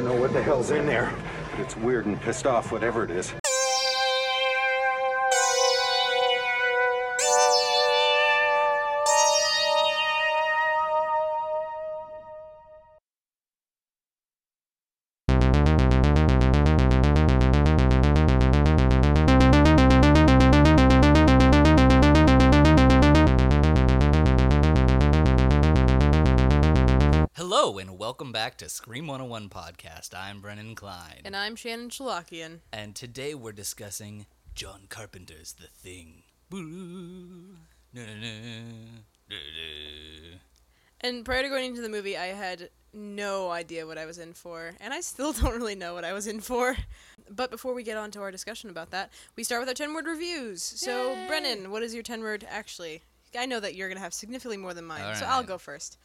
don't know what the hell's in there, but it's weird and pissed off, whatever it is. Scream 101 podcast. I'm Brennan Klein. And I'm Shannon Shalakian. And today we're discussing John Carpenter's The Thing. And prior to going into the movie, I had no idea what I was in for, and I still don't really know what I was in for. But before we get on to our discussion about that, we start with our 10 word reviews. So, Yay! Brennan, what is your 10 word actually? I know that you're going to have significantly more than mine, All so I'll go first.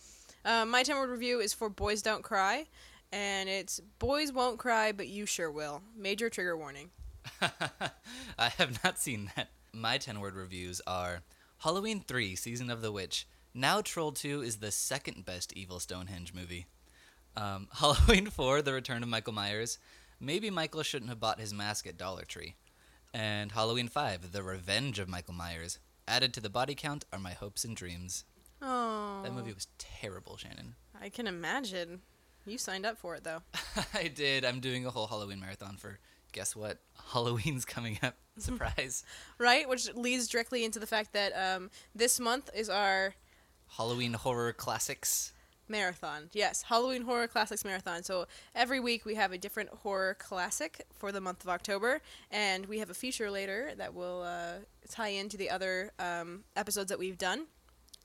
Um, my 10 word review is for Boys Don't Cry, and it's Boys Won't Cry, but You Sure Will. Major trigger warning. I have not seen that. My 10 word reviews are Halloween 3 Season of the Witch. Now Troll 2 is the second best Evil Stonehenge movie. Um, Halloween 4 The Return of Michael Myers. Maybe Michael shouldn't have bought his mask at Dollar Tree. And Halloween 5 The Revenge of Michael Myers. Added to the body count are my hopes and dreams. Oh. That movie was terrible, Shannon. I can imagine. You signed up for it, though. I did. I'm doing a whole Halloween marathon for guess what? Halloween's coming up. Surprise. Right? Which leads directly into the fact that um, this month is our Halloween horror classics. marathon. Yes, Halloween Horror Classics Marathon. So every week we have a different horror classic for the month of October, and we have a feature later that will uh, tie into the other um, episodes that we've done.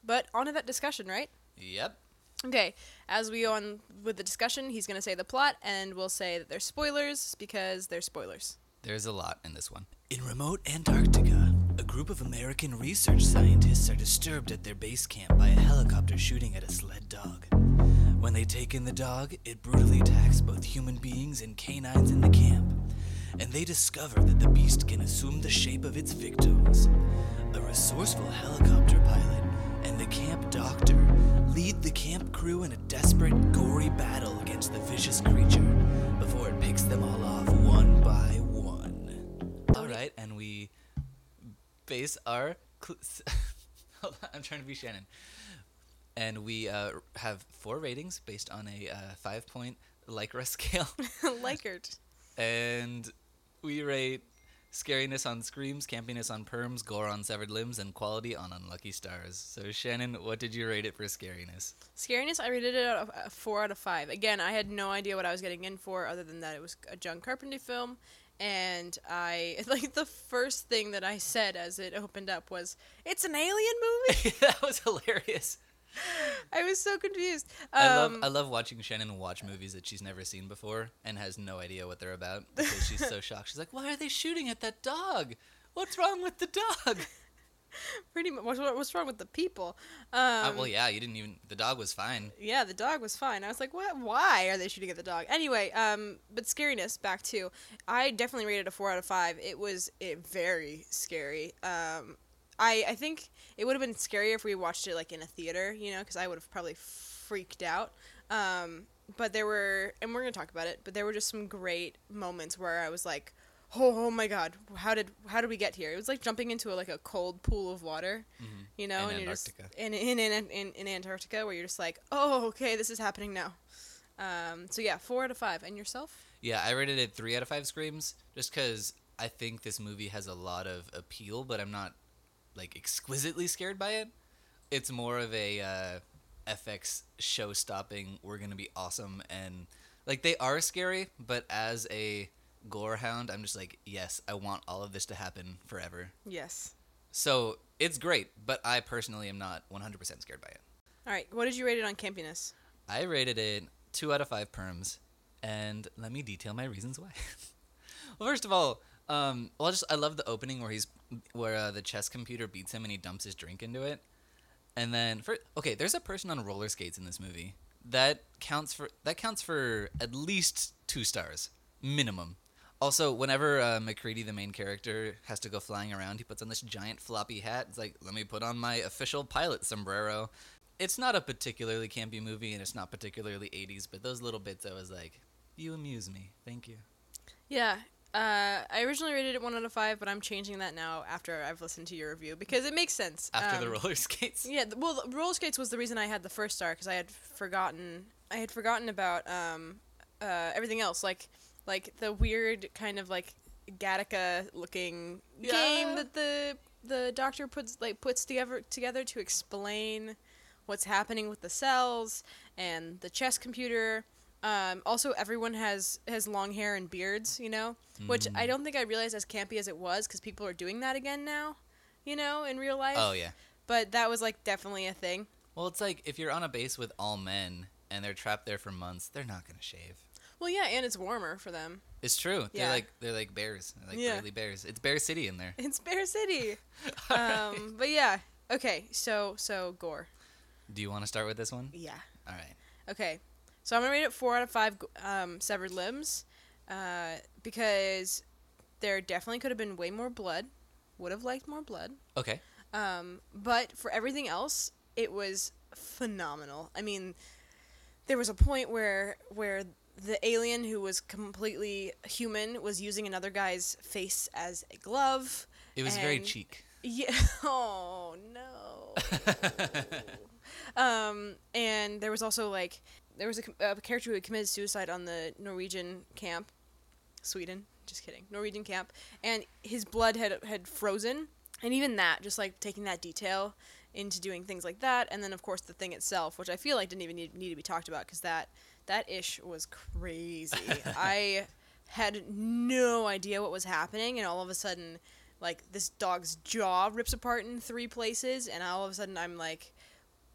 But on to that discussion, right? Yep. Okay, as we go on with the discussion, he's going to say the plot, and we'll say that they're spoilers because they're spoilers. There's a lot in this one. In remote Antarctica, a group of American research scientists are disturbed at their base camp by a helicopter shooting at a sled dog. When they take in the dog, it brutally attacks both human beings and canines in the camp. And they discover that the beast can assume the shape of its victims. A resourceful helicopter pilot and the camp doctor lead the camp crew in a desperate, gory battle against the vicious creature before it picks them all off one by one. All right, and we base our. Cl- Hold on, I'm trying to be Shannon. And we uh, have four ratings based on a uh, five point Lycra scale. Likert. and we rate scariness on screams, campiness on perms, gore on severed limbs, and quality on unlucky stars. So, Shannon, what did you rate it for scariness? Scariness, I rated it out of a four out of five. Again, I had no idea what I was getting in for, other than that it was a John Carpenter film, and I like the first thing that I said as it opened up was, "It's an alien movie." that was hilarious. I was so confused. I love Um, I love watching Shannon watch movies that she's never seen before and has no idea what they're about because she's so shocked. She's like, "Why are they shooting at that dog? What's wrong with the dog?" pretty much. What's, what's wrong with the people? Um, Uh, well, yeah, you didn't even. The dog was fine. Yeah, the dog was fine. I was like, what? Why are they shooting at the dog? Anyway, um, but scariness back to, I definitely rated a four out of five. It was it very scary. Um, I I think it would have been scarier if we watched it like in a theater, you know, because I would have probably freaked out. Um, but there were, and we're gonna talk about it. But there were just some great moments where I was like, oh, oh my god, how did how did we get here? It was like jumping into a, like a cold pool of water, you know, In and you're just Antarctica. in in, in in in Antarctica where you're just like, oh, okay, this is happening now. Um, so yeah, four out of five. And yourself? Yeah, I rated it three out of five screams just because I think this movie has a lot of appeal, but I'm not like exquisitely scared by it. It's more of a uh, FX show stopping. We're gonna be awesome, and like they are scary, but as a gore hound, I'm just like, yes, I want all of this to happen forever. Yes. So it's great, but I personally am not 100% scared by it. All right. What did you rate it on campiness? I rated it two out of five perms, and let me detail my reasons why. well, first of all, um, well, I just I love the opening where he's where uh, the chess computer beats him and he dumps his drink into it, and then for okay, there's a person on roller skates in this movie that counts for that counts for at least two stars minimum. Also, whenever uh, MacReady, the main character, has to go flying around, he puts on this giant floppy hat. It's like, let me put on my official pilot sombrero. It's not a particularly campy movie, and it's not particularly 80s, but those little bits, I was like, You amuse me. Thank you. Yeah. Uh, I originally rated it one out of five, but I'm changing that now after I've listened to your review because it makes sense. After the Um, roller skates. Yeah, th- well, the roller skates was the reason I had the first star because I had forgotten. I had forgotten about um, uh, everything else, like like the weird kind of like Gattaca looking Yeah. game that the the doctor puts like puts together together to explain what's happening with the cells and the chess computer. Um, also, everyone has has long hair and beards, you know, which Mm. I don't think I realized as campy as it was because people are doing that again now, you know, in real life. Oh yeah. But that was like definitely a thing. Well, it's like if you're on a base with all men and they're trapped there for months, they're not gonna shave. Well, yeah, and it's warmer for them. It's true. Yeah. They're like they're like bears. They're like Yeah. burly bears. It's Bear City in there. It's Bear City. um, but yeah, okay. So so gore. Do you want to start with this one? Yeah. All right. Okay. So I'm gonna rate it four out of five um, severed limbs, uh, because there definitely could have been way more blood. Would have liked more blood. Okay. Um, but for everything else, it was phenomenal. I mean, there was a point where where the alien who was completely human was using another guy's face as a glove. It was very cheek. Yeah. Oh no. um, and there was also like there was a, a character who had committed suicide on the Norwegian camp, Sweden. Just kidding, Norwegian camp, and his blood had had frozen, and even that, just like taking that detail into doing things like that, and then of course the thing itself, which I feel like didn't even need, need to be talked about because that that ish was crazy. I had no idea what was happening, and all of a sudden, like this dog's jaw rips apart in three places, and all of a sudden I'm like,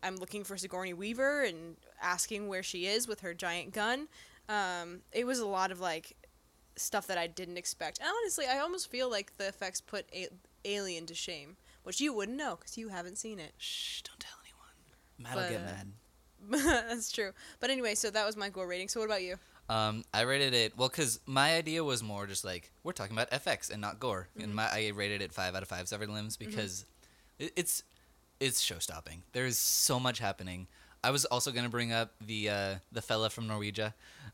I'm looking for Sigourney Weaver and asking where she is with her giant gun. Um, it was a lot of like stuff that I didn't expect. And honestly, I almost feel like the effects put a- Alien to shame, which you wouldn't know because you haven't seen it. Shh! Don't tell anyone. Matt will get mad. That's true. But anyway, so that was my gore rating. So what about you? Um, I rated it well because my idea was more just like we're talking about FX and not gore, and Mm-hmm. my I rated it five out of five severed limbs because it, it's it's show stopping. There is so much happening. I was also gonna bring up the uh, the fella from Norwegia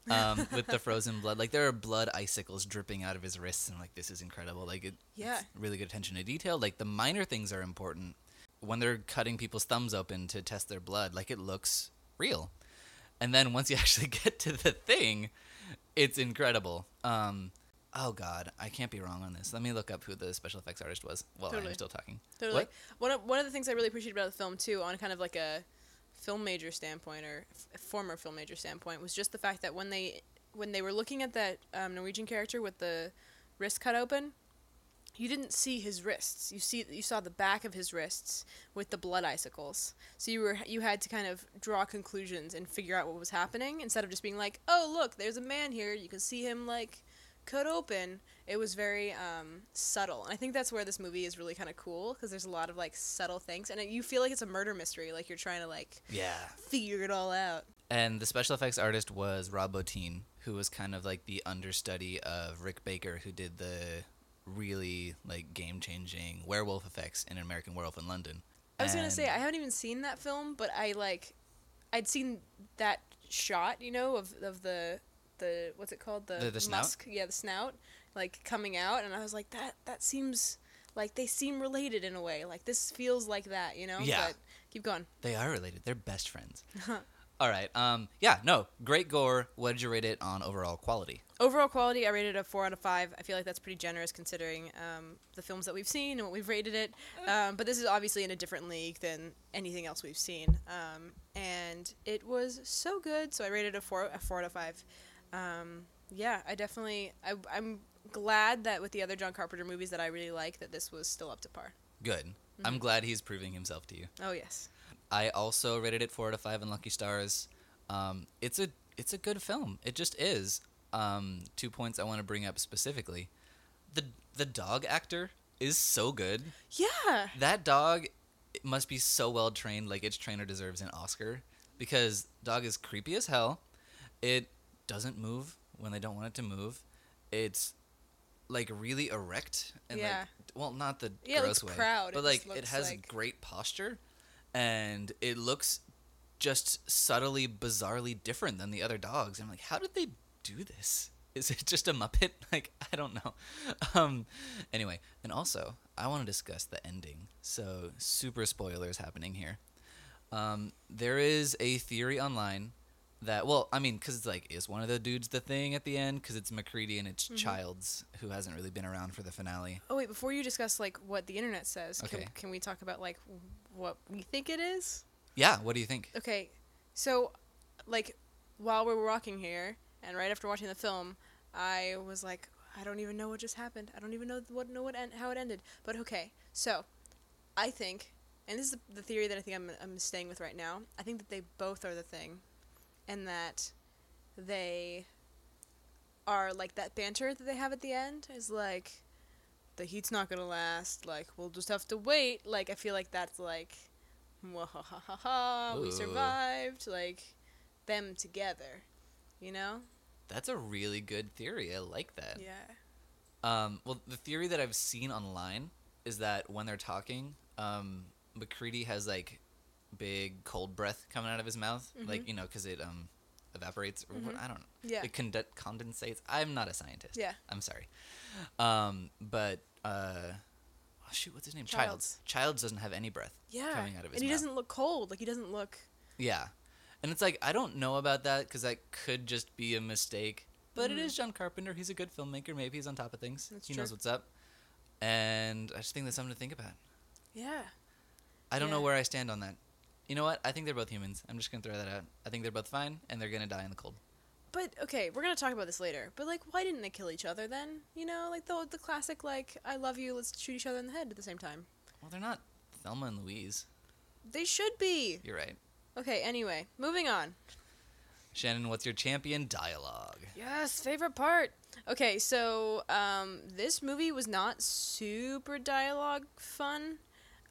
um, with the frozen blood. Like there are blood icicles dripping out of his wrists, and like this is incredible. Like it, Yeah. it's really good attention to detail. Like the minor things are important when they're cutting people's thumbs open to test their blood. Like it looks real and then once you actually get to the thing, it's incredible. Um, oh god, I can't be wrong on this. Let me look up who the special effects artist was while Totally. I'm still talking. Totally. What? One of, one of the things I really appreciated about the film too, on kind of like a film major standpoint or f- former film major standpoint, was just the fact that when they when they were looking at that um, Norwegian character with the wrist cut open, you didn't see his wrists. You see you saw the back of his wrists with the blood icicles. So you were you had to kind of draw conclusions and figure out what was happening instead of just being like, "Oh, look, there's a man here. You can see him like cut open." It was very um, subtle, and I think that's where this movie is really kind of cool because there's a lot of like subtle things, and it, you feel like it's a murder mystery, like you're trying to like Yeah. figure it all out. And the special effects artist was Rob Bottin, who was kind of like the understudy of Rick Baker, who did the really like game changing werewolf effects in American Werewolf in London. I was gonna say I haven't even seen that film, but I like, I'd seen that shot, you know, of of the the what's it called the, The- the snout? musk, yeah, the snout, like coming out, and I was like that that seems like they seem related in a way, like this feels like that, you know. Yeah. But keep going. They are related. They're best friends. All right. Um. Yeah. No. Great gore. What did you rate it on overall quality? Overall quality, I rated it a four out of five. I feel like that's pretty generous considering um, the films that we've seen and what we've rated it. Um, but this is obviously in a different league than anything else we've seen. Um, and it was so good, so I rated it a four, a four out of five. Um, yeah, I definitely, I, I'm glad that with the other John Carpenter movies that I really like, that this was still up to par. Good. I'm glad he's proving himself to you. Oh yes, I also rated it four out of five in Lucky Stars. Um, it's a it's a good film. It just is. Um, two points I want to bring up specifically. The the dog actor is so good. yeah, That dog must be so well trained. Like its trainer deserves an Oscar because dog is creepy as hell. It doesn't move when they don't want it to move. It's like really erect and Yeah. like well not the Yeah, it gross way proud. But like it looks has like- great posture and it looks just subtly bizarrely different than the other dogs and i'm like how did they do this? Is it just a Muppet? Like I don't know. Um, anyway, and also I want to discuss the ending. So super spoilers happening here. Um, there is a theory online that well, I mean, because it's like is one of the dudes the thing at the end? Because it's MacReady and it's mm-hmm. Childs who hasn't really been around for the finale. Oh wait, before you discuss like what the internet says, Okay. can, can we talk about like what we think it is? Yeah, what do you think? Okay, so like while we were walking here and right after watching the film, I was like, I don't even know what just happened. I don't even know what know what en- how it ended. But okay, so I think, and this is the, the theory that I think I'm I'm staying with right now. I think that they both are the thing, and that they are like that banter that they have at the end is like the heat's not gonna last. Like we'll just have to wait. Like I feel like that's like, ha we survived. Like them together, you know? That's a really good theory. I like that. Yeah. Um, well, the theory that I've seen online is that when they're talking, um, MacReady has like big cold breath coming out of his mouth, like you know, because it um evaporates. Or what, I don't know. Yeah. It conde- condensates. I'm not a scientist. Yeah. I'm sorry. Um, but uh, oh, shoot, what's his name? Childs. Childs. Childs doesn't have any breath. Yeah. Coming out of his mouth. and he mouth. doesn't look cold. Like he doesn't look. Yeah. And it's like I don't know about that because that could just be a mistake. But it is John Carpenter. He's a good filmmaker. Maybe he's on top of things. That's he true. knows what's up. And I just think that's something to think about. Yeah. I don't know where I stand on that. You know what? I think they're both humans. I'm just gonna throw that out. I think they're both fine, and they're gonna die in the cold. But okay, we're gonna talk about this later. But like, why didn't they kill each other then? You know, like the the classic like, I love you, let's shoot each other in the head at the same time. Well, they're not Thelma and Louise. They should be. You're right. Okay. Anyway, moving on. Shannon, what's your champion dialogue? Yes, favorite part. Okay, so um, this movie was not super dialogue fun.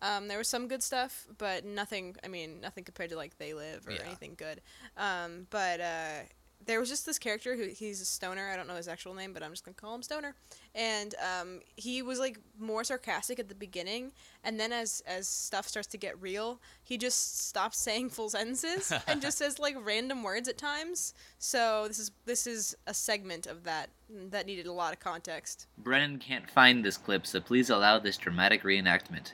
Um, there was some good stuff, but nothing. I mean, nothing compared to like They Live or Yeah. anything good. Um, but uh, there was just this character who he's a stoner. I don't know his actual name, but I'm just gonna call him Stoner. And um, he was like more sarcastic at the beginning, and then as as stuff starts to get real, he just stops saying full sentences and just says like random words at times. So this is this is a segment of that that needed a lot of context. Brennan can't find this clip, so please allow this dramatic reenactment.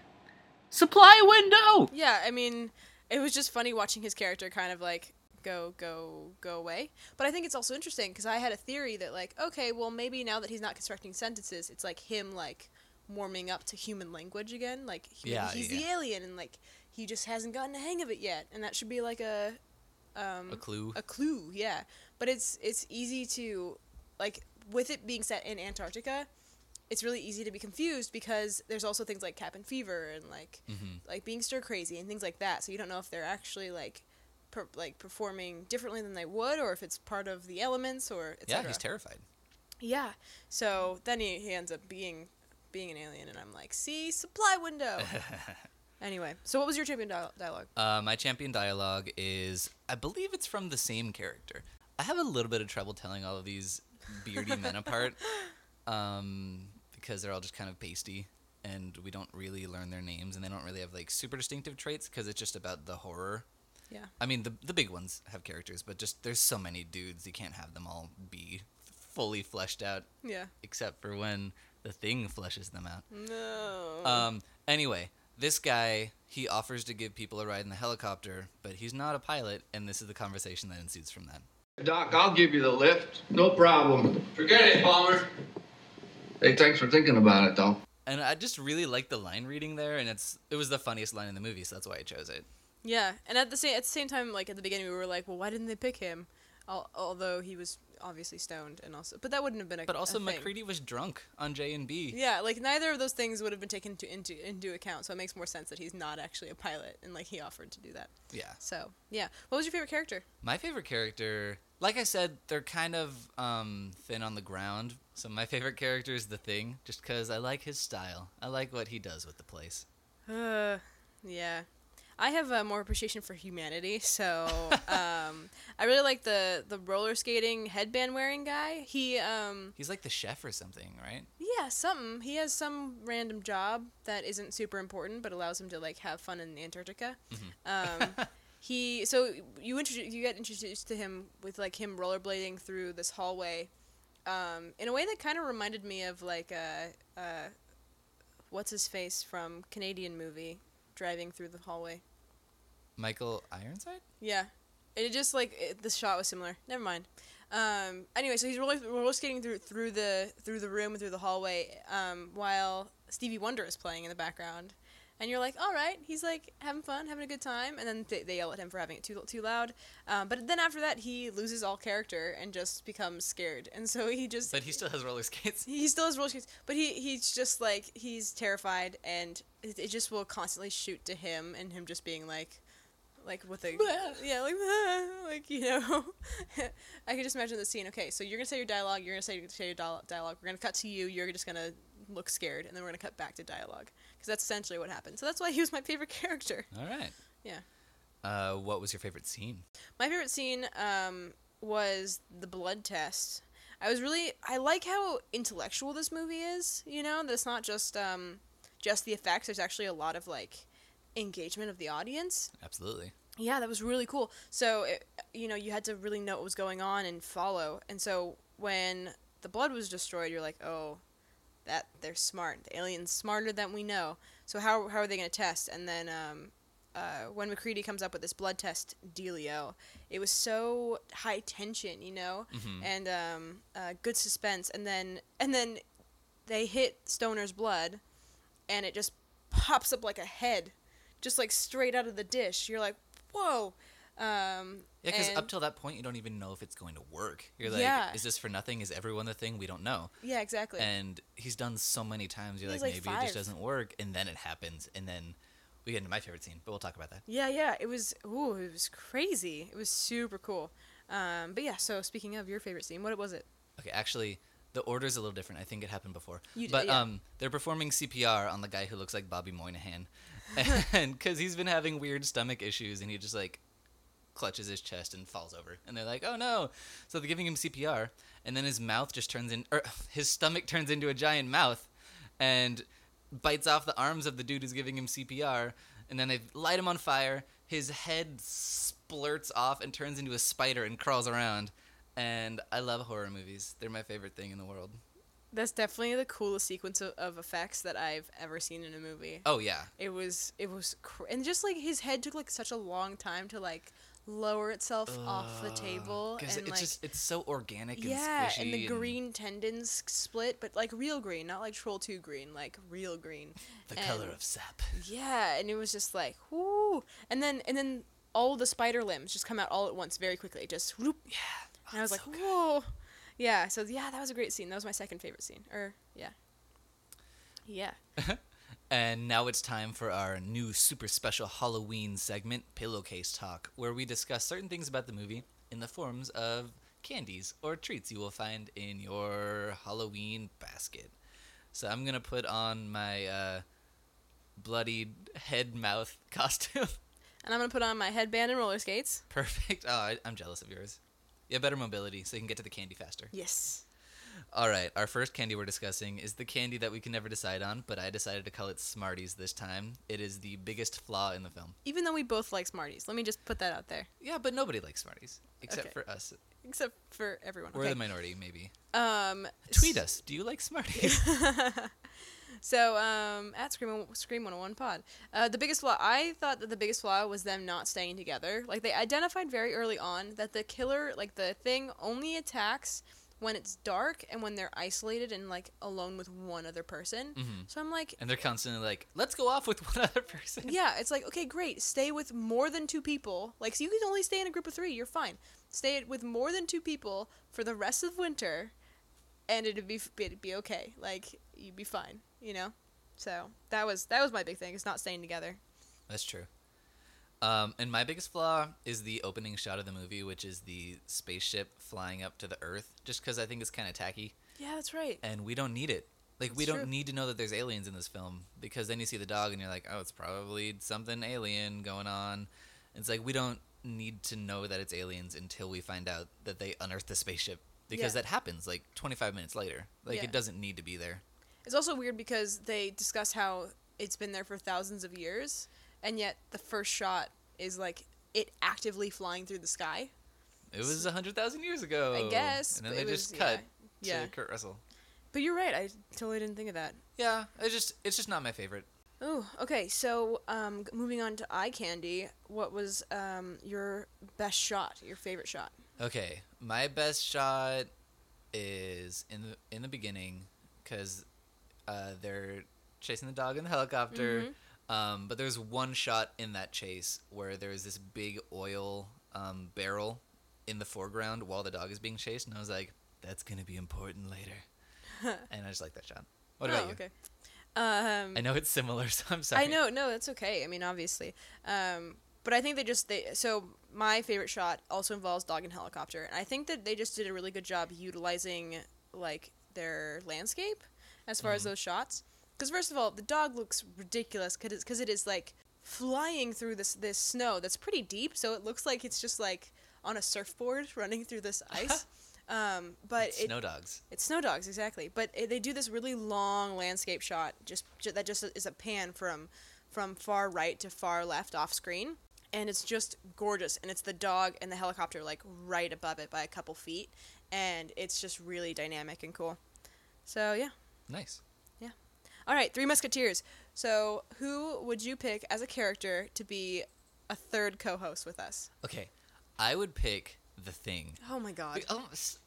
Supply window! Yeah, I mean, it was just funny watching his character kind of like go go go away. But I think it's also interesting because I had a theory that like, okay, well maybe now that he's not constructing sentences, it's like him like warming up to human language again. Like he, Yeah, he's the alien and like he just hasn't gotten the hang of it yet, and that should be like a um A clue. a clue, yeah. But it's it's easy to like with it being set in Antarctica, it's really easy to be confused because there's also things like cabin fever and like Mhm. like being stir crazy and things like that. So you don't know if they're actually like per, like performing differently than they would or if it's part of the elements or Yeah, he's terrified. yeah. So then he, he ends up being being an alien and I'm like, "See, supply window." anyway, so what was your champion dial- dialogue? Uh, my champion dialogue is, I believe it's from the same character. I have a little bit of trouble telling all of these beardy men apart, um, because they're all just kind of pasty, and we don't really learn their names, and they don't really have like super distinctive traits because it's just about the horror. Yeah. I mean, the the big ones have characters, but just there's so many dudes, you can't have them all be fully fleshed out, Yeah. except for when the thing fleshes them out. No. Um. Anyway, this guy he offers to give people a ride in the helicopter, but he's not a pilot, and this is the conversation that ensues from that. Doc, I'll give you the lift. No problem. Forget it, Palmer. Hey, thanks for thinking about it, though. And I just really like the line reading there, and it's it was the funniest line in the movie, so that's why I chose it. Yeah, and at the same at the same time, like at the beginning, we were like, well, why didn't they pick him? Al- although he was obviously stoned, and also, but that wouldn't have been a. But also, a. MacReady was drunk on J and B. Yeah, like neither of those things would have been taken to, into into account, so it makes more sense that he's not actually a pilot, and like he offered to do that. Yeah. So yeah, what was your favorite character? My favorite character, like I said, they're kind of um, thin on the ground. So my favorite character is the Thing, just because I like his style. I like what he does with the place. Uh, yeah. I have uh, more appreciation for humanity, so um, I really like the the roller skating headband wearing guy. He um, He's like the chef or something, right? Yeah, something. He has some random job that isn't super important, but allows him to like have fun in Antarctica. Um, he so you introduce you get introduced to him with like him rollerblading through this hallway, um, in a way that kind of reminded me of like uh, uh, what's his face from Canadian movie driving through the hallway. Michael Ironside? Yeah, it just like it, the shot was similar. Never mind. Um, anyway, so he's roller, roller skating through through the through the room and through the hallway, um, while Stevie Wonder is playing in the background, and you're like, all right, he's like having fun, having a good time, and then they, they yell at him for having it too too loud. Um, but then after that, he loses all character and just becomes scared, and so he just But he still has roller skates. he still has roller skates, but he he's just like he's terrified, and it, it just will constantly shoot to him, and him just being like, like with a yeah, like like you know, I can just imagine the scene. Okay, so you're gonna say your dialogue, you're gonna say, say your dialogue. We're gonna cut to you. You're just gonna look scared, and then we're gonna cut back to dialogue because that's essentially what happened. So that's why he was my favorite character. All right. Yeah. Uh, what was your favorite scene? My favorite scene um, was the blood test. I was really I like how intellectual this movie is. You know, that it's not just um, just the effects. There's actually a lot of like engagement of the audience. Absolutely. Yeah, that was really cool. So, it, you know, you had to really know what was going on and follow. And so when the blood was destroyed, you're like, oh, that they're smart. The alien's smarter than we know. So how how are they going to test? And then um, uh, when MacReady comes up with this blood test dealio, it was so high tension, you know, and um, uh, good suspense. And then and then they hit Stoner's blood, and it just pops up like a head, just like straight out of the dish. You're like, whoa. Um, Yeah, because up till that point, you don't even know if it's going to work. You're like, Yeah. is this for nothing? Is everyone the thing? We don't know. yeah, exactly. And he's done so many times. You're like, like maybe it just doesn't work, and then it happens, and then we get into my favorite scene, but we'll talk about that. Yeah, yeah, it was. Ooh, it was crazy. It was super cool. Um, but yeah, so speaking of your favorite scene, what was it? Okay, actually, the order is a little different. I think it happened before. You d- but yeah. um, they're performing CPR on the guy who looks like Bobby Moynihan, and because he's been having weird stomach issues, and he just like clutches his chest and falls over, and they're like, "Oh no!" So they're giving him CPR, and then his mouth just turns in, or his stomach turns into a giant mouth, and bites off the arms of the dude who's giving him CPR, and then they light him on fire. His head splurts off and turns into a spider and crawls around. And I love horror movies. They're my favorite thing in the world. That's definitely the coolest sequence of, of effects that I've ever seen in a movie. Oh yeah. It was it was cr- and just like his head took like such a long time to like lower itself off the table Because and it's like just it's so organic and yeah, squishy and the green tendons split, but like real green, not like Troll Two green, like real green. the color of sap. Yeah, and it was just like whoo, and then and then all the spider limbs just come out all at once, very quickly, just whoop. Yeah. Oh, and I was Oh, like, so good. Yeah, so yeah, that was a great scene. That was my second favorite scene. Or yeah. Yeah. And now it's time for our new super special Halloween segment, Pillowcase Talk, where we discuss certain things about the movie in the forms of candies or treats you will find in your Halloween basket. So I'm gonna put on my uh, bloodied head mouth costume. And I'm gonna put on my headband and roller skates. Perfect. Oh, I, I'm jealous of yours. You have better mobility, so you can get to the candy faster. Yes. All right, our first candy we're discussing is the candy that we can never decide on, but I decided to call it Smarties this time. It is the biggest flaw in the film. Even though we both like Smarties, let me just put that out there. Yeah, but nobody likes Smarties except Okay. for us. Except for everyone. We're okay. the minority, maybe. um. Tweet us. Do you like Smarties? So, um, at Scream Scream 101 Pod, uh, the biggest flaw I thought that the biggest flaw was them not staying together. Like they identified very early on that the killer, like the thing, only attacks when it's dark and when they're isolated and like alone with one other person. Mm-hmm. So I'm like, and they're constantly like, "Let's go off with one other person." yeah, it's like okay, great, stay with more than two people. Like, so you can only stay in a group of three. You're fine. Stay with more than two people for the rest of winter, and it'd be it'd be okay. Like you'd be fine. You know. So that was that was my big thing. It's not staying together. That's true. Um, and my biggest flaw is the opening shot of the movie, which is the spaceship flying up to the Earth. Just because I think it's kind of tacky, Yeah, that's right. and we don't need it. Like we It's don't true. need to know that there's aliens in this film because then you see the dog and you're like, oh, it's probably something alien going on. It's like we don't need to know that it's aliens until we find out that they unearthed the spaceship because Yeah. that happens like 25 minutes later. Like Yeah. it doesn't need to be there. It's also weird because they discuss how it's been there for thousands of years, and yet the first shot is like it actively flying through the sky. It was a hundred thousand years ago. I guess, And then they it just was- cut yeah. to Yeah. Kurt Russell. But you're right. I totally didn't think of that. Yeah, it's just it's just not my favorite. Oh, okay. So, um, moving on to eye candy. What was um your best shot? Your favorite shot? Okay, my best shot is in the in the beginning because uh, they're chasing the dog in the helicopter. Mm-hmm. Um, but there's one shot in that chase where there's this big oil um, barrel in the foreground while the dog is being chased, and I was like, "That's gonna be important later." and I just like that shot. What about oh, you? okay. Um, I know it's similar, so I'm sorry. I know, no, that's okay. I mean, obviously, um, but I think they just they. So my favorite shot also involves dog and helicopter, and I think that they just did a really good job utilizing like their landscape as far as those shots. Because first of all, the dog looks ridiculous because it is like flying through this this snow that's pretty deep, so it looks like it's just like on a surfboard running through this ice. um, but it, Snow dogs. it's snow dogs, exactly. But it, they do this really long landscape shot, just, ju- that just is a pan from from far right to far left off screen, and it's just gorgeous. And it's the dog and the helicopter like right above it by a couple feet, and it's just really dynamic and cool. So yeah. Nice. All right, Three Musketeers. So who would you pick as a character to be a third co-host with us? Okay, I would pick the thing. Oh my god. Oh, s-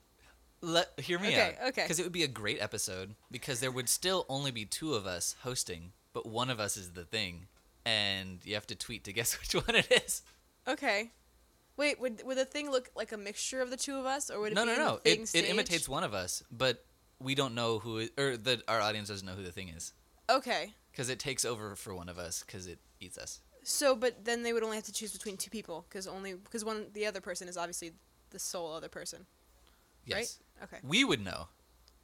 let hear me Okay, out. okay. Because it would be a great episode because there would still only be two of us hosting, but one of us is the thing, and you have to tweet to guess which one it is. Okay. Wait, would would the thing look like a mixture of the two of us, or would it no, be no, in the no. thing It, stage? it imitates one of us, but we don't know who, it, or the our audience doesn't know who the thing is Okay. because it takes over for one of us because it eats us. So, but then they would only have to choose between two people because only because one the other person is obviously the sole other person. Yes, Right? Okay. we would know,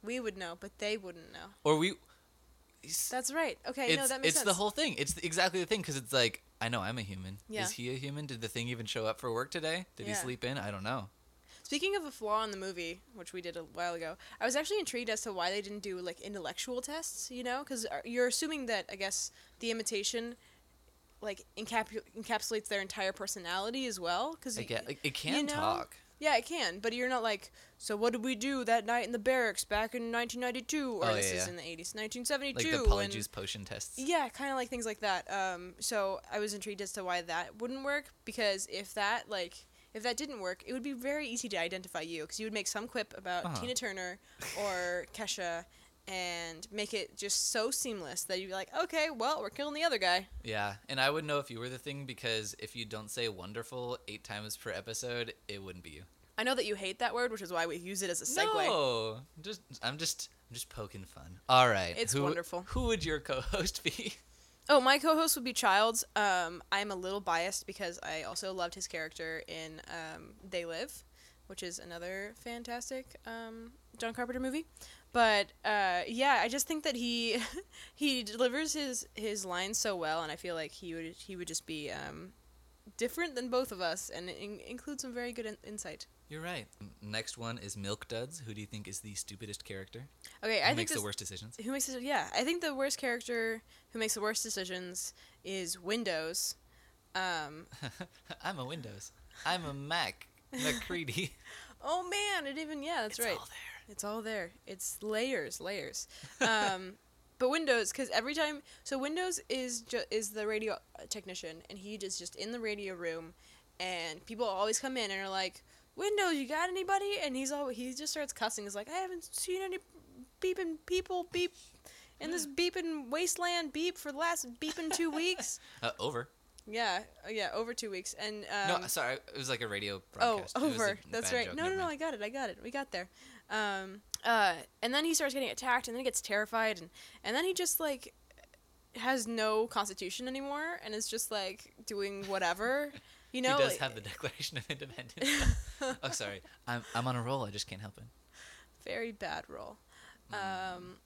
We would know, but they wouldn't know. or we. That's right. Okay, it's no, that makes sense. it's sense. the whole thing. It's exactly the thing because it's like I know I'm a human. Yeah. Is he a human? Did the thing even show up for work today? Did he Yeah. sleep in? I don't know. Speaking of a flaw in the movie, which we did a while ago, I was actually intrigued as to why they didn't do like intellectual tests. You know, because you're assuming that I guess the imitation like encapu- encapsulates their entire personality as well. Because I get it can know? talk. Yeah, it can, but you're not like, so what did we do that night in the barracks back in 1992? Or Oh, this yeah, is yeah. in the 80s, 1972. Like 1972. the polyjuice potion tests. Yeah, kind of like things like that. Um, so I was intrigued as to why that wouldn't work because if that like if that didn't work, it would be very easy to identify you because you would make some quip about Uh-huh. Tina Turner or Kesha and make it just so seamless that you'd be like, okay, well, we're killing the other guy. Yeah, and I would know if you were the thing because if you don't say wonderful eight times per episode, it wouldn't be you. I know that you hate that word, which is why we use it as a segue. No, just I'm just I'm just poking fun. All right, It's who- wonderful. Who would your co-host be? Oh, my co-host would be Childs. Um, I'm a little biased because I also loved his character in um, They Live, which is another fantastic um, John Carpenter movie. But uh, yeah, I just think that he he delivers his his lines so well, and I feel like he would he would just be um, different than both of us, and in- include some very good in- insight. You're right. Next one is Milk Duds. Who do you think is the stupidest character? Okay, Who I think makes this, the worst decisions? Who makes it? Yeah, I think the worst character who makes the worst decisions is Windows. Um, I'm a Windows. I'm a Mac. MacReady. Oh man, it even yeah, that's It's right. all there. It's all there. It's layers, layers. Um, but Windows, because every time, so Windows is ju- is the radio technician, and he is just in the radio room, and people always come in and are like, "Windows, you got anybody?" And he's all he just starts cussing. He's like, "I haven't seen any beeping people beep in this beeping wasteland beep for the last beeping two weeks." Uh, over. Yeah, uh, yeah, over two weeks, and um, no, sorry. It was like a radio Oh, broadcast. A over. That's right. joke, No, no, no. I got it. I got it. We got there. Um, uh, and then he starts getting attacked, and then he gets terrified, and and then he just like has no constitution anymore, and is just like doing whatever. You know. he does have the Declaration of Independence. oh, sorry. I'm I'm on a roll. I just can't help it. very bad role. Um,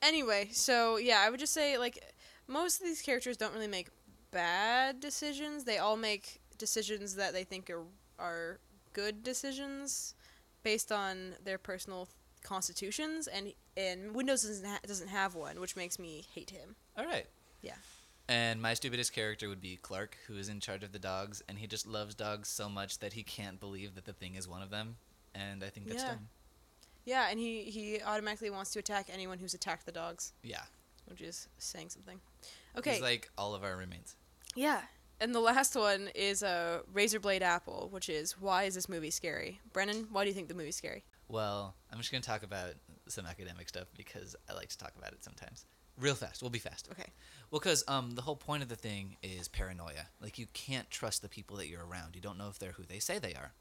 anyway, so yeah, I would just say like most of these characters don't really make bad decisions. They all make decisions that they think are are good decisions based on their personal constitutions, and and Windows doesn't ha- doesn't have one, which makes me hate him. All right. Yeah. And my stupidest character would be Clark, who is in charge of the dogs, and he just loves dogs so much that he can't believe that the thing is one of them. And I think that's Yeah. dumb. Yeah, and he he automatically wants to attack anyone who's attacked the dogs, Yeah. which is saying something. Okay. He's like all of our roommates. yeah. And the last one is uh, a Razorblade Apple, which is why is this movie scary? Brennan, why do you think the movie's scary? Well, I'm just going to talk about some academic stuff because I like to talk about it sometimes. Real fast. We'll be fast. Okay. Well, because um, the whole point of the thing is paranoia. Like, you can't trust the people that you're around. You don't know if they're who they say they are.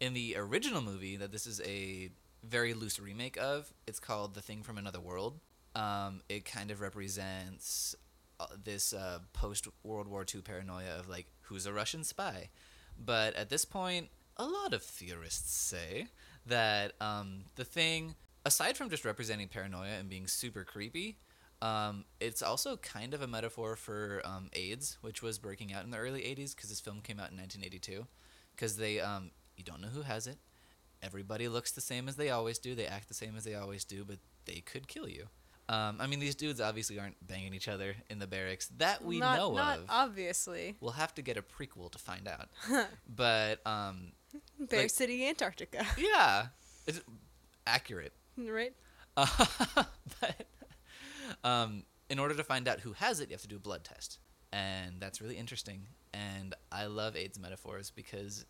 In the original movie, that this is a very loose remake of, it's called The Thing from Another World. Um, it kind of represents uh, this uh, post World War II paranoia of, like, who's a Russian spy? But at this point, a lot of theorists say that um, the thing, aside from just representing paranoia and being super creepy, um, it's also kind of a metaphor for um, AIDS, which was breaking out in the early 80s because this film came out in 1982. Because they, um, you don't know who has it. Everybody looks the same as they always do. They act the same as they always do, but they could kill you. Um, I mean, these dudes obviously aren't banging each other in the barracks that we not, know not of. obviously. We'll have to get a prequel to find out. but um, Bear Like- City, Antarctica, yeah, it's accurate. right? Uh, but um, in order to find out who has it, you have to do a blood test, and that's really interesting. And I love AIDS metaphors because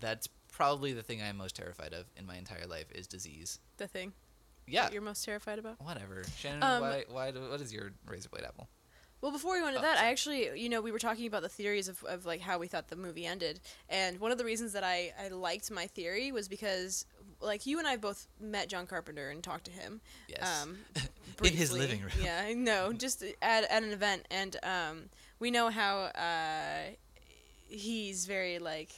that's probably the thing I'm most terrified of in my entire life is disease. The thing Yeah, that you're most terrified about. whatever. Shannon, Um, why, why, do- what is your razor blade apple? Well, before we went to Oh, that, I actually, you know, we were talking about the theories of, of like how we thought the movie ended, and one of the reasons that I, I liked my theory was because, like, you and I both met John Carpenter and talked to him. Yes. Um, In his living room. Yeah, no, just at, at an event, and um, we know how uh, he's very like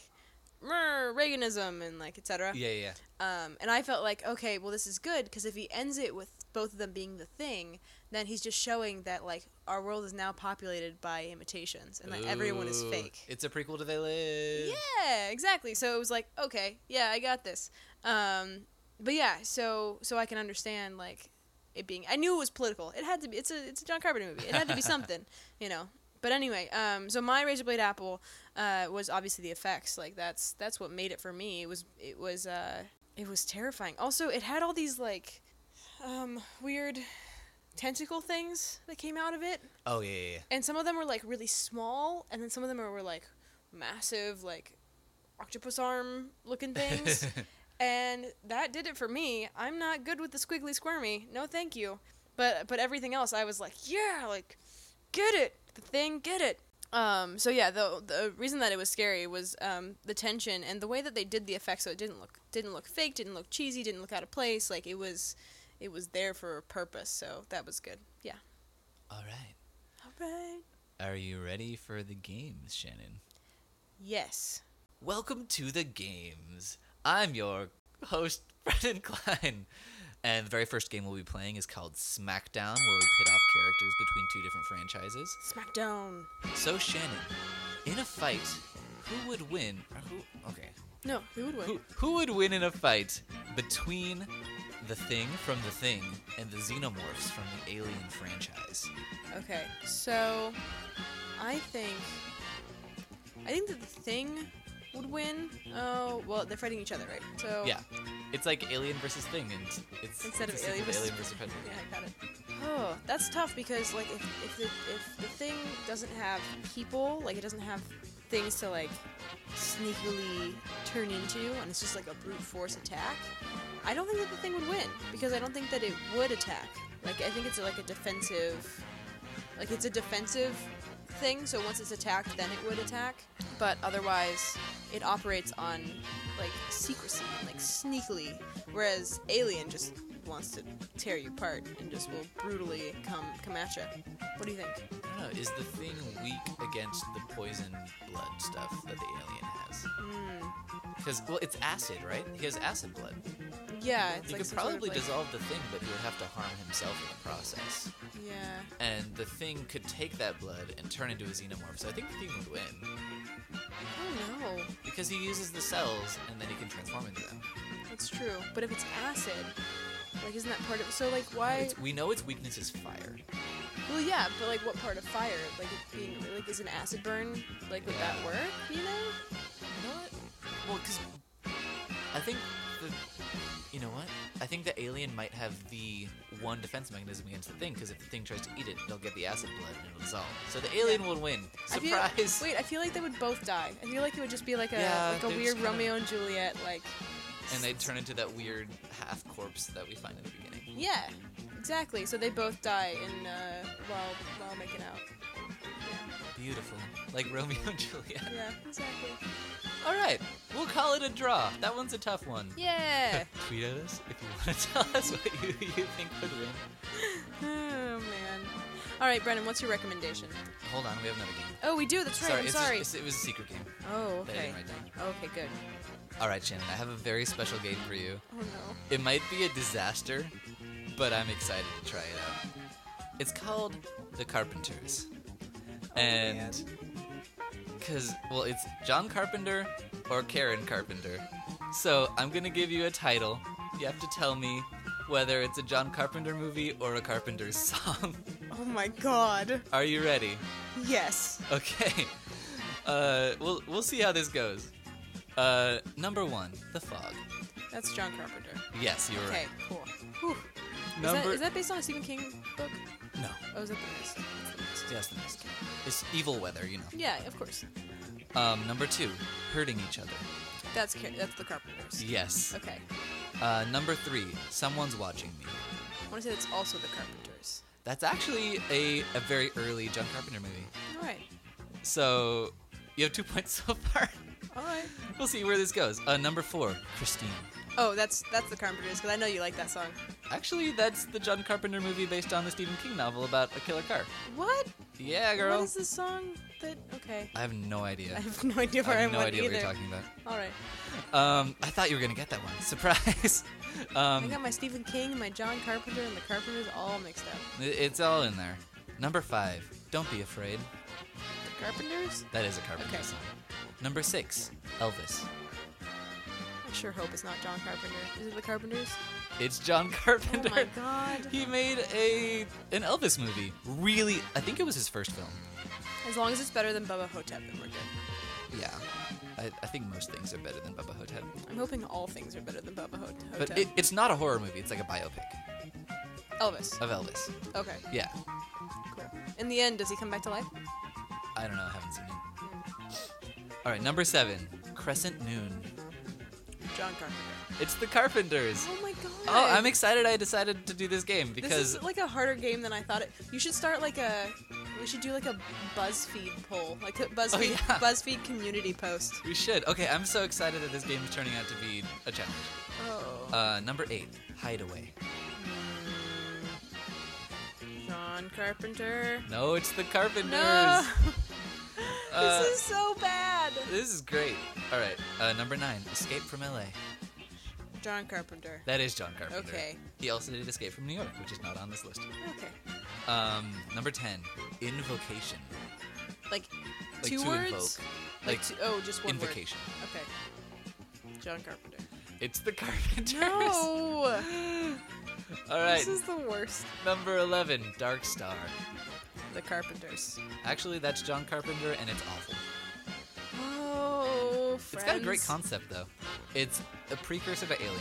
Reaganism and like etc. Yeah, yeah. Um, and I felt like, okay, well, this is good because if he ends it with both of them being the thing, then he's just showing that like our world is now populated by imitations and that everyone is fake. It's a prequel to They Live. Yeah, exactly. So it was like, okay, yeah, I got this. Um, but yeah, so so I can understand like it being. I knew it was political. It had to be. It's a it's a John Carpenter movie. It had to be something, you know. But anyway, um, so my Razor Blade Apple uh, was obviously the effects. Like that's that's what made it for me. It was it was uh, it was terrifying. Also, it had all these like um, weird tentacle things that came out of it Oh yeah, yeah, yeah. and some of them were like really small and then some of them were, were like massive like octopus arm looking things and that did it for me. I'm not good with the squiggly squirmy. No thank you. But but everything else i was like yeah like get it. The thing get it. Um so yeah the the reason that it was scary was um the tension and the way that they did the effects so it didn't look didn't look fake didn't look cheesy didn't look out of place. Like it was it was there for a purpose. So that was good. Yeah. All right. all right. Are you ready for the games, Shannon? yes. Welcome to the games. I'm your host, Brennan Klein. And the very first game we'll be playing is called Smackdown, where we pit off characters between two different franchises. smackdown So, Shannon, in a fight, who would win? Or who? Okay. No, who would win? Who, who would win in a fight between the Thing from The Thing and the Xenomorphs from the Alien franchise? Okay, so I think I think that the thing would win. Oh, well, they're fighting each other, right? So Yeah. It's like Alien versus Thing, and it's Instead of it's a sequel Alien to versus- Alien versus Predator. Yeah, I got it. Oh, that's tough because like if if the if the thing doesn't have people, like it doesn't have things to like sneakily turn into, and it's just like a brute force attack. I don't think that the thing would win because I don't think that it would attack. Like I think it's like a defensive, like it's a defensive thing. So once it's attacked, then it would attack. But otherwise, it operates on like secrecy, like sneakily. Whereas Alien just wants to tear you apart and just will brutally come come at you. What do you think? I don't know. Is the thing weak against the poison blood stuff that the alien has? Hmm. Because well, it's acid, right? He has acid blood. Yeah, it's He like could some sort of, probably like- dissolve the thing, but he would have to harm himself in the process. Yeah. And the thing could take that blood and turn into a xenomorph. So I think the thing would win I don't know. because he uses the cells and then he can transform into them. That's true. But if it's acid, Like, isn't that part of? So, like, why? It's, we know its weakness is fire. Well, yeah, but like, what part of fire? Like, it being like, is an acid burn? Like, would that work? You know? You know what? Well, because I think the, you know what? I think the alien might have the one defense mechanism against the thing. Because if the thing tries to eat it, it'll get the acid blood and it'll dissolve. So the alien will win. I feel- Surprise! wait, I feel like they would both die. I feel like it would just be like a Yeah, like a they're weird kinda- Romeo and Juliet. Like, and they turn into that weird half corpse that we find in the beginning. yeah, exactly. So they both die in uh, while while making out. Beautiful, like Romeo and Juliet. Yeah, exactly. All right, we'll call it a draw. That one's a tough one. Yeah. Tweet at us if you want to tell us what you, you think would win. oh man. All right, Brennan, what's your recommendation? Hold on, we have another game. Oh, we do. That's right. sorry, I'm sorry. It's- it was a secret game. oh, okay. didn't write down. Okay, good. All right, Shannon, I have a very special game for you. Oh no. It might be a disaster, but I'm excited to try it out. It's called The Carpenters. and cuz well, it's John Carpenter or Karen Carpenter. So, I'm going to give you a title. You have to tell me whether it's a John Carpenter movie or a Carpenter's song. Oh my God. Are you ready? Yes. Okay. Uh, we'll we'll see how this goes. Uh, number one, The Fog. That's John Carpenter. Yes, you're Okay, right. cool. Whew. Is, that, Number is that based on a Stephen King book? no, Oh, is that the Mist? That's the Mist. yes, the mist. It's evil weather, you know. Yeah, of course. Um, number two, hurting each other. That's Car- that's the Carpenters. Yes. Okay. Uh, number three, someone's watching me. I want to say that's also the Carpenters. That's actually a, a very early John Carpenter movie. All right. So you have two points so far. All right. we'll see where this goes. Uh, number four, Christine. Oh, that's that's the Carpenters because I know you like that song. Actually, that's the John Carpenter movie based on the Stephen King novel about a killer car. What? Yeah, girl. What is this song? That okay. I have no idea. I have no idea I where have I no idea either. what you're talking about. All right. Um, I thought you were gonna get that one. Surprise. I um, got my Stephen King, my John Carpenter, and the Carpenters all mixed up. it's all in there. Number five. Don't be afraid. Carpenters? That is a Carpenter Okay. song. Number six. Elvis. I sure hope it's not John Carpenter. Is it the Carpenters? It's John Carpenter. Oh my god. He made a an Elvis movie. Really, I think it was his first film. As long as it's better than Bubba Hotep, then we're good. Yeah. I, I think most things are better than Bubba Hotep. I'm hoping all things are better than Bubba Hot- Hotep. But it, it's not a horror movie. It's like a biopic Elvis. of Elvis. Okay. Yeah. Cool. In the end, does he come back to life? I don't know. I haven't seen it. All right. Number seven. Crescent Noon. John Carpenter. It's the Carpenters. Oh my god. Oh, I'm excited I decided to do this game because This is like a harder game than I thought it. You should start like a. We should do like a BuzzFeed poll, like a BuzzFeed Oh, yeah. BuzzFeed community post. we should. Okay, I'm so excited that this game is turning out to be a challenge. Oh. Uh, number eight, Hideaway. John Carpenter. No, it's the Carpenters. No. Uh, this is so bad. This is great. All right, uh, number nine, Escape from LA. John Carpenter. That is John Carpenter. Okay. He also did Escape from New York, which is not on this list. Okay. Um, number ten, Invocation. Like, Like two to words. invoke. Like, two, oh, just one invocation. word. Okay. John Carpenter. It's the Carpenters. No. All right, This is the worst. number eleven, Dark Star. The Carpenters. Actually, that's John Carpenter, and it's awful. Oh, It's got a great concept though. It's a precursor to Alien,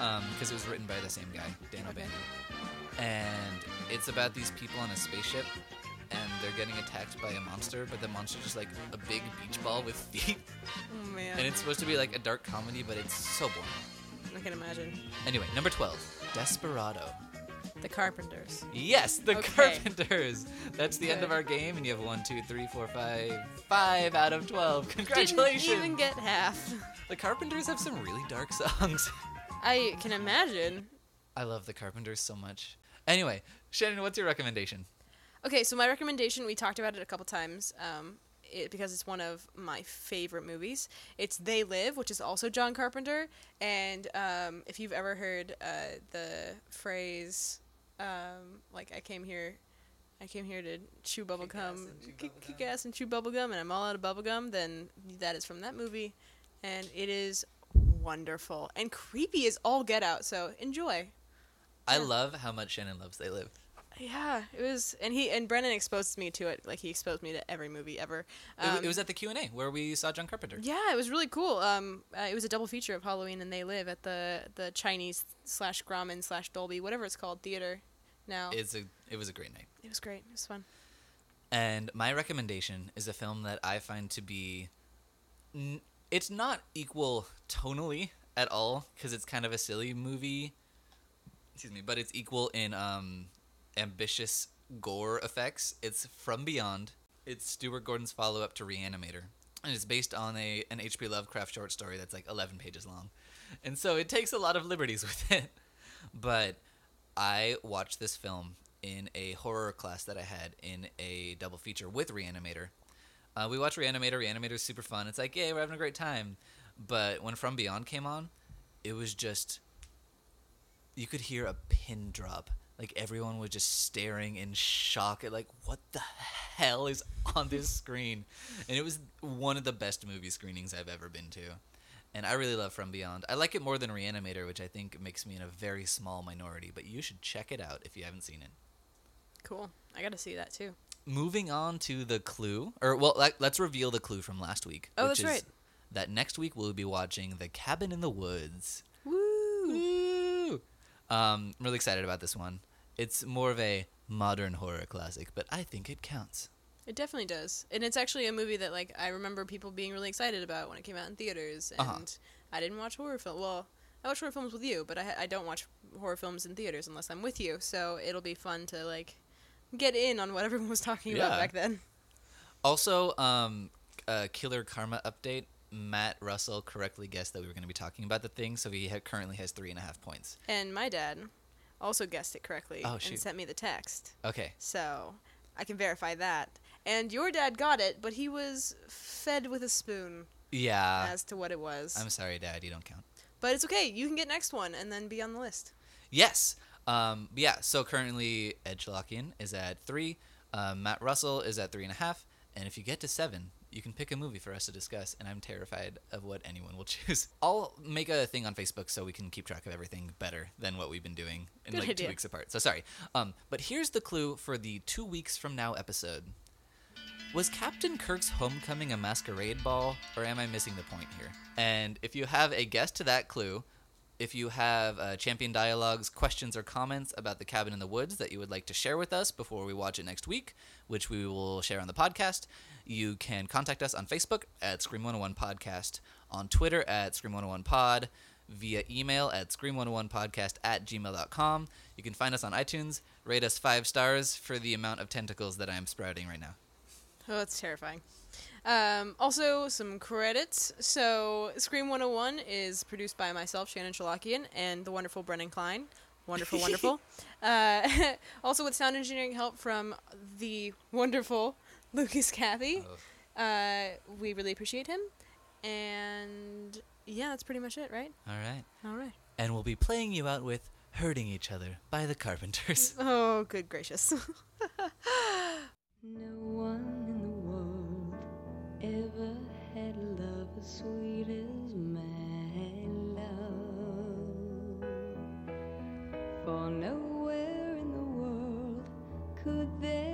um, because it was written by the same guy, Dan Okay. O'Bannon. And it's about these people on a spaceship, and they're getting attacked by a monster, but the monster's just like a big beach ball with feet. Oh man. And it's supposed to be like a dark comedy, but it's so boring. I can imagine. Anyway, number 12, Desperado. The Carpenters. Yes, the Okay. Carpenters. That's the end of Good. our game, and you have one, two, three, four, five, five out of 12. Congratulations! Didn't even get half. The Carpenters have some really dark songs. I can imagine. I love the Carpenters so much. Anyway, Shannon, what's your recommendation? Okay, so my recommendation, we talked about it a couple times, um, it, because it's one of my favorite movies. It's They Live, which is also John Carpenter. And um, if you've ever heard uh, the phrase, um, like, I came here. I came here to chew bubble gum, kick, kick ass and chew bubble gum, and I'm all out of bubble gum. Then that is from that movie, and it is wonderful and creepy as all get out. So enjoy. I Yeah. love how much Shannon loves They Live. Yeah, it was, and he and Brennan exposed me to it. Like he exposed me to every movie ever. It Um, it was at the Q and A where we saw John Carpenter. Yeah, it was really cool. Um, uh, it was a double feature of Halloween and They Live at the the Chinese slash Grauman slash Dolby, whatever it's called, theater. Now It's a it was a great night. it was great. It was fun. And my recommendation is a film that I find to be. n- It's not equal tonally at all because it's kind of a silly movie. Excuse me, but it's equal in um, ambitious gore effects. It's From Beyond. It's Stuart Gordon's follow up to Reanimator. And it's based on a an H.P. Lovecraft short story that's like 11 pages long. And so it takes a lot of liberties with it. But I watched this film in a horror class that I had in a double feature with Reanimator. Uh, we watched Reanimator. Reanimator is super fun. It's like, yeah, we're having a great time. But when From Beyond came on, it was just you could hear a pin drop. Like everyone was just staring in shock at like what the hell is on this screen. And it was one of the best movie screenings I've ever been to. And I really love From Beyond. I like it more than Reanimator, which I think makes me in a very small minority, but you should check it out if you haven't seen it. Cool. I got to see that too. Moving on to the clue, or well, let, let's reveal the clue from last week. Oh, which that's is right. That next week we'll be watching The Cabin in the Woods. Woo! Woo! Um, I'm really excited about this one. It's more of a modern horror classic, but I think it counts. It definitely does, and it's actually a movie that like I remember people being really excited about when it came out in theaters. And Uh-huh. I didn't watch horror film. Well, I watch horror films with you, but I I don't watch horror films in theaters unless I'm with you. So it'll be fun to like get in on what everyone was talking Yeah. about back then. Also, um, uh, Killer Karma update. Matt Russell correctly guessed that we were going to be talking about the thing, so he ha- currently has three and a half points. And my dad also guessed it correctly Oh, and sent me the text. Okay. So I can verify that. And your dad got it, but he was fed with a spoon Yeah. as to what it was. I'm sorry, Dad. You don't count. but it's okay. You can get next one and then be on the list. Yes. Um, yeah. So currently, Ed Shalakian is at three. Uh, Matt Russell is at three and a half. And if you get to seven, you can pick a movie for us to discuss. And I'm terrified of what anyone will choose. I'll make a thing on Facebook so we can keep track of everything better than what we've been doing in Good like two weeks apart. So sorry. Um, but here's the clue for the two weeks from now episode. Was Captain Kirk's homecoming a masquerade ball, or am I missing the point here? And if you have a guess to that clue, if you have uh, Champion Dialogues questions or comments about the cabin in the woods that you would like to share with us before we watch it next week, which we will share on the podcast, you can contact us on Facebook at Scream101 Podcast, on Twitter at Scream101Pod, via email at Scream101Podcast at gmail.com. You can find us on iTunes, rate us five stars for the amount of tentacles that I am sprouting right now. Oh, it's terrifying. Um, also, some credits. So, Scream 101 is produced by myself, Shannon Shalakian, and the wonderful Brennan Klein. Wonderful, wonderful. Uh, also, with sound engineering help from the wonderful Lucas Cathy. Uh, we really appreciate him. And yeah, that's pretty much it, right? All right. All right. And we'll be playing you out with Hurting Each Other by the Carpenters. Oh, good gracious. No one in the world ever had love as sweet as my love. For nowhere in the world could there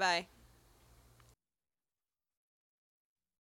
Bye. Bye.